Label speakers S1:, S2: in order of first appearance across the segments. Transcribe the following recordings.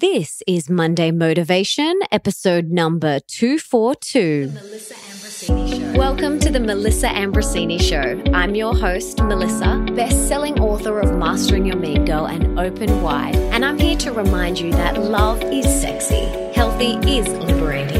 S1: This is Monday Motivation, episode number 242. Welcome to the Melissa Ambrosini Show. I'm your host, Melissa, best selling author of Mastering Your Mean Girl and Open Wide. And I'm here to remind you that love is sexy, healthy is liberating,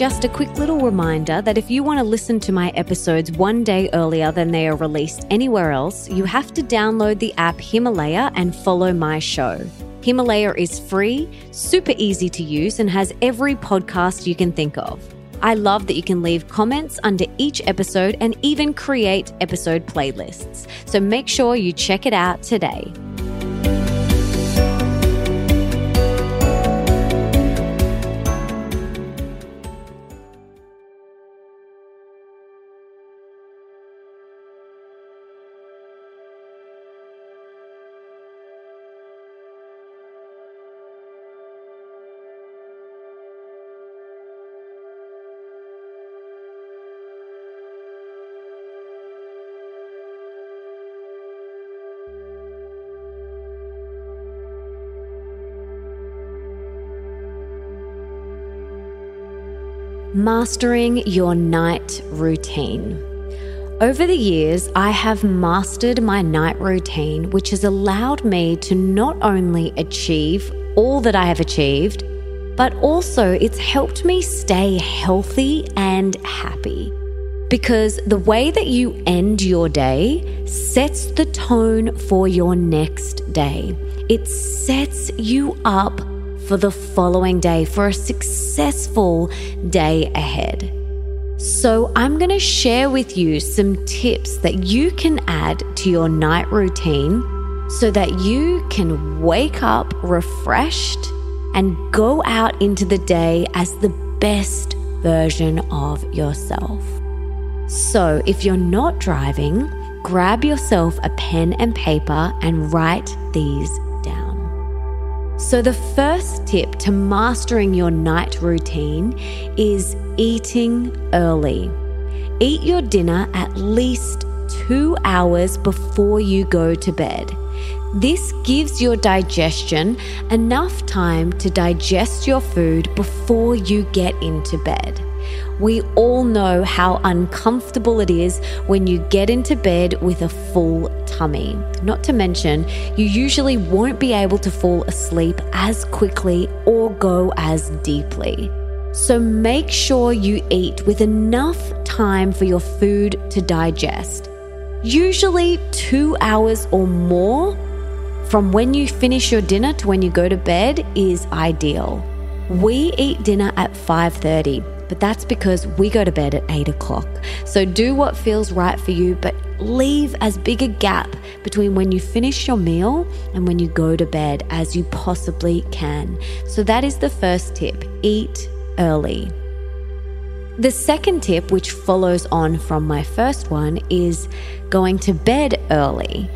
S1: Just a quick little reminder that if you want to listen to my episodes one day earlier than they are released anywhere else, you have to download the app Himalaya and follow my show. Himalaya is free, super easy to use, and has every podcast you can think of. I love that you can leave comments under each episode and even create episode playlists. So make sure you check it out today. Mastering your night routine. Over the years, I have mastered my night routine, which has allowed me to not only achieve all that I have achieved, but also it's helped me stay healthy and happy. Because the way that you end your day sets the tone for your next day. It sets you up for the following day, for a successful day ahead. So, I'm going to share with you some tips that you can add to your night routine so that you can wake up refreshed and go out into the day as the best version of yourself. So, if you're not driving, grab yourself a pen and paper and write these so, the first tip to mastering your night routine is eating early. Eat your dinner at least two hours before you go to bed. This gives your digestion enough time to digest your food before you get into bed. We all know how uncomfortable it is when you get into bed with a full tummy. Not to mention, you usually won't be able to fall asleep as quickly or go as deeply. So make sure you eat with enough time for your food to digest. Usually, two hours or more from when you finish your dinner to when you go to bed is ideal. We eat dinner at 5:30 but that's because we go to bed at 8 o'clock. So do what feels right for you, but leave as big a gap between when you finish your meal and when you go to bed as you possibly can. So that is the first tip eat early. The second tip, which follows on from my first one, is going to bed early.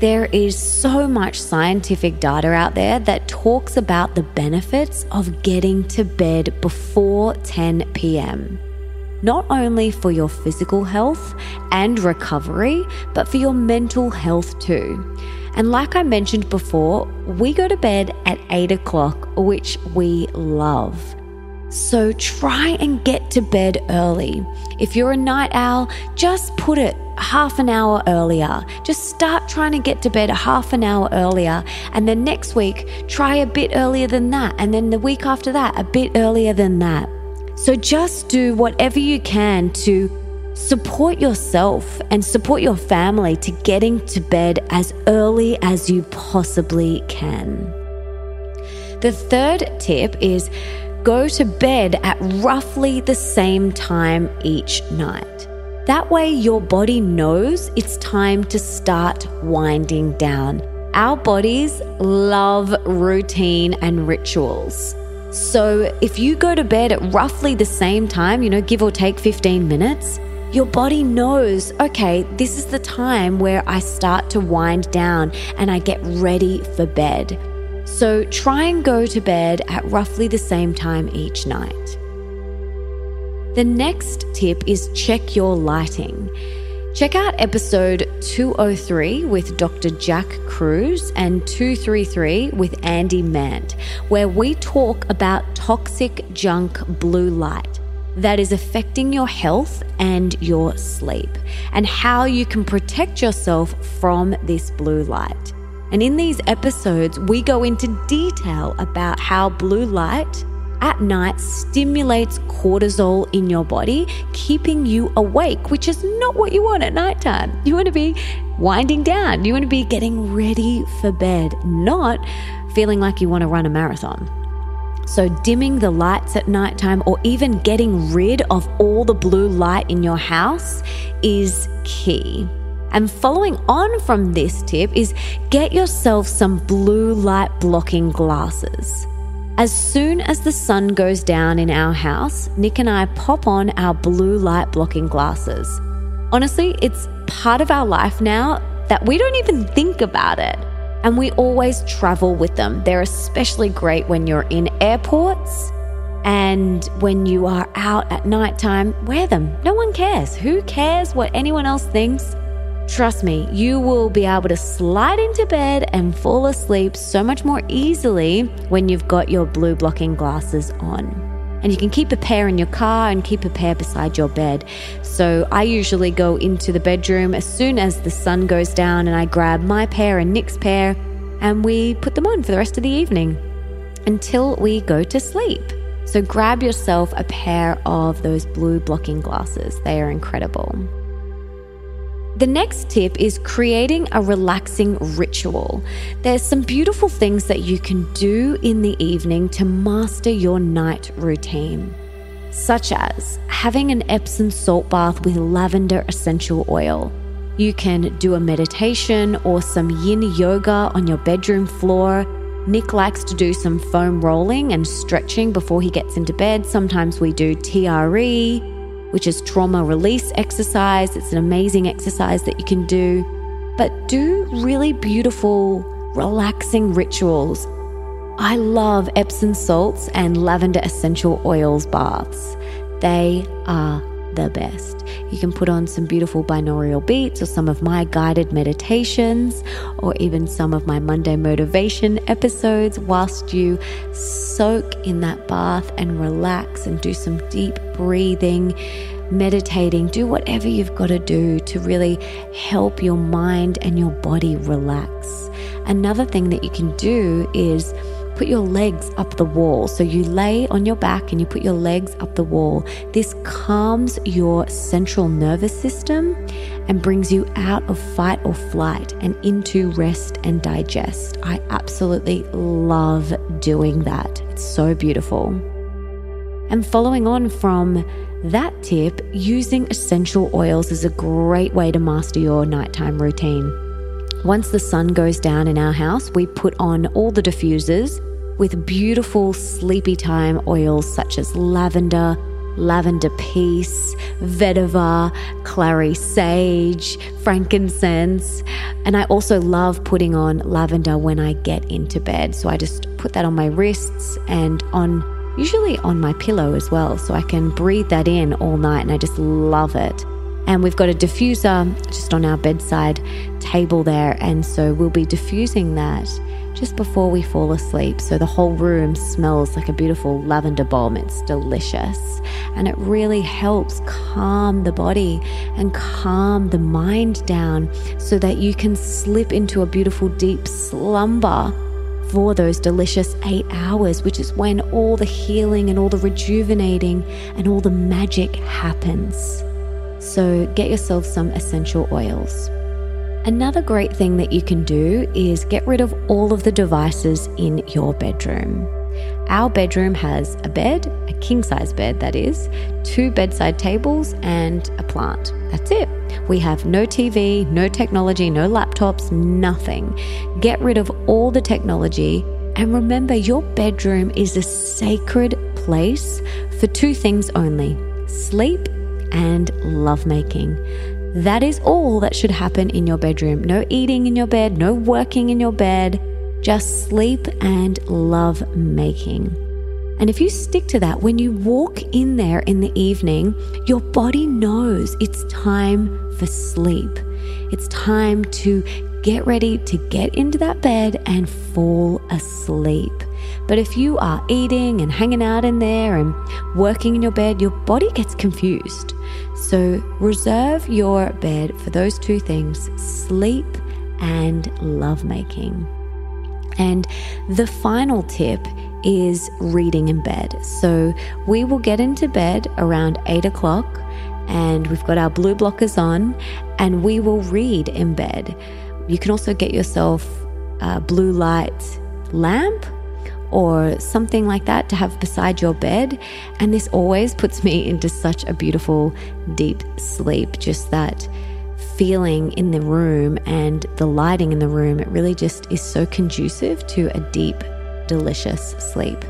S1: There is so much scientific data out there that talks about the benefits of getting to bed before 10 p.m. Not only for your physical health and recovery, but for your mental health too. And like I mentioned before, we go to bed at 8 o'clock, which we love. So try and get to bed early. If you're a night owl, just put it half an hour earlier. Just start trying to get to bed half an hour earlier. And then next week, try a bit earlier than that. And then the week after that, a bit earlier than that. So just do whatever you can to support yourself and support your family to getting to bed as early as you possibly can. The third tip is go to bed at roughly the same time each night. That way, your body knows it's time to start winding down. Our bodies love routine and rituals. So, if you go to bed at roughly the same time, you know, give or take 15 minutes, your body knows, okay, this is the time where I start to wind down and I get ready for bed. So try and go to bed at roughly the same time each night. The next tip is check your lighting. Check out episode 203 with Dr. Jack Kruse and 233 with Andy Mant, where we talk about toxic junk blue light that is affecting your health and your sleep, and how you can protect yourself from this blue light. And in these episodes, we go into detail about how blue light at night stimulates cortisol in your body, keeping you awake, which is not what you want at nighttime. You want to be winding down, you want to be getting ready for bed, not feeling like you want to run a marathon. So, dimming the lights at nighttime or even getting rid of all the blue light in your house is key. And following on from this tip is get yourself some blue light blocking glasses. As soon as the sun goes down in our house, Nick and I pop on our blue light blocking glasses. Honestly, it's part of our life now that we don't even think about it. And we always travel with them. They're especially great when you're in airports and when you are out at nighttime. Wear them. No one cares. Who cares what anyone else thinks? Trust me, you will be able to slide into bed and fall asleep so much more easily when you've got your blue blocking glasses on. And you can keep a pair in your car and keep a pair beside your bed. So I usually go into the bedroom as soon as the sun goes down and I grab my pair and Nick's pair and we put them on for the rest of the evening until we go to sleep. So grab yourself a pair of those blue blocking glasses, they are incredible. The next tip is creating a relaxing ritual. There's some beautiful things that you can do in the evening to master your night routine, such as having an Epsom salt bath with lavender essential oil. You can do a meditation or some yin yoga on your bedroom floor. Nick likes to do some foam rolling and stretching before he gets into bed. Sometimes we do TRE which is trauma release exercise. It's an amazing exercise that you can do. But do really beautiful, relaxing rituals. I love Epsom salts and lavender essential oils baths. They are the best. You can put on some beautiful binaural beats or some of my guided meditations or even some of my Monday motivation episodes whilst you soak in that bath and relax and do some deep breathing. Meditating, do whatever you've got to do to really help your mind and your body relax. Another thing that you can do is put your legs up the wall. So you lay on your back and you put your legs up the wall. This calms your central nervous system and brings you out of fight or flight and into rest and digest. I absolutely love doing that. It's so beautiful. And following on from that tip, using essential oils is a great way to master your nighttime routine. Once the sun goes down in our house, we put on all the diffusers with beautiful sleepy time oils such as lavender, lavender peace, vetiver, clary sage, frankincense. And I also love putting on lavender when I get into bed. So I just put that on my wrists and on usually on my pillow as well. So I can breathe that in all night and I just love it. And we've got a diffuser just on our bedside table there. And so we'll be diffusing that just before we fall asleep. So the whole room smells like a beautiful lavender balm. It's delicious. And it really helps calm the body and calm the mind down so that you can slip into a beautiful deep slumber for those delicious eight hours, which is when all the healing and all the rejuvenating and all the magic happens. So get yourself some essential oils. Another great thing that you can do is get rid of all of the devices in your bedroom. Our bedroom has a bed, a king size bed, that is, two bedside tables, and a plant. That's it. We have no TV, no technology, no laptops, nothing. Get rid of all the technology. And remember, your bedroom is a sacred place for two things only sleep and lovemaking. That is all that should happen in your bedroom. No eating in your bed, no working in your bed, just sleep and love making. And if you stick to that, when you walk in there in the evening, your body knows it's time for sleep. It's time to get ready to get into that bed and fall asleep. But if you are eating and hanging out in there and working in your bed, your body gets confused. So reserve your bed for those two things sleep and lovemaking. And the final tip is reading in bed. So we will get into bed around eight o'clock and we've got our blue blockers on and we will read in bed. You can also get yourself a blue light lamp or something like that to have beside your bed. And this always puts me into such a beautiful, deep sleep. Just that feeling in the room and the lighting in the room, it really just is so conducive to a deep, delicious sleep.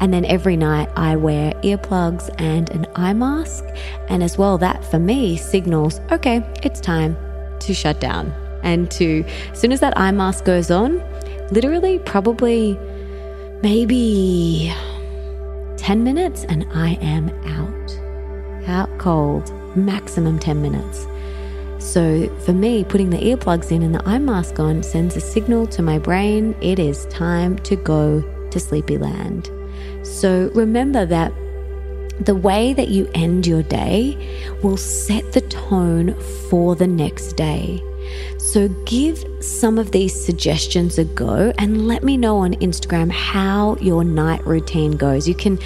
S1: And then every night I wear earplugs and an eye mask. And as well, that for me signals okay, it's time to shut down. And to, as soon as that eye mask goes on, literally, probably maybe 10 minutes, and I am out. Out cold, maximum 10 minutes. So, for me, putting the earplugs in and the eye mask on sends a signal to my brain it is time to go to sleepy land. So, remember that the way that you end your day will set the tone for the next day. So, give some of these suggestions a go and let me know on Instagram how your night routine goes. You can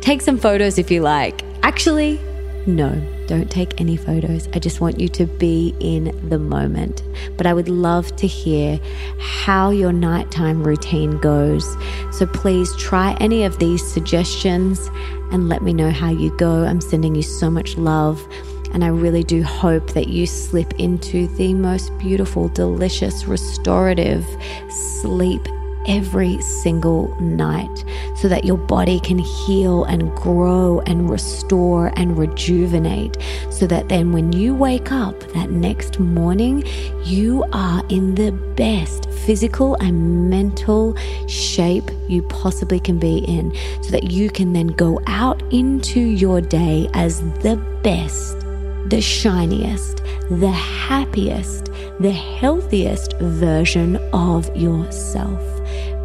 S1: take some photos if you like. Actually, no, don't take any photos. I just want you to be in the moment. But I would love to hear how your nighttime routine goes. So please try any of these suggestions and let me know how you go. I'm sending you so much love. And I really do hope that you slip into the most beautiful, delicious, restorative sleep every single night so that your body can heal and grow and restore and rejuvenate. So that then when you wake up that next morning, you are in the best physical and mental shape you possibly can be in. So that you can then go out into your day as the best, the shiniest, the happiest, the healthiest version of yourself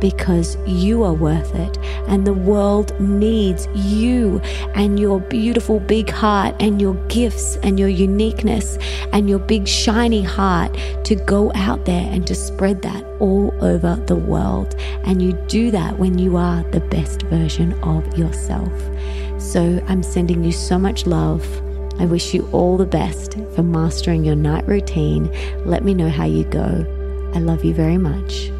S1: because you are worth it and the world needs you and your beautiful big heart and your gifts and your uniqueness and your big shiny heart to go out there and to spread that all over the world. And you do that when you are the best version of yourself. So I'm sending you so much love. I wish you all the best for mastering your night routine. Let me know how you go. I love you very much.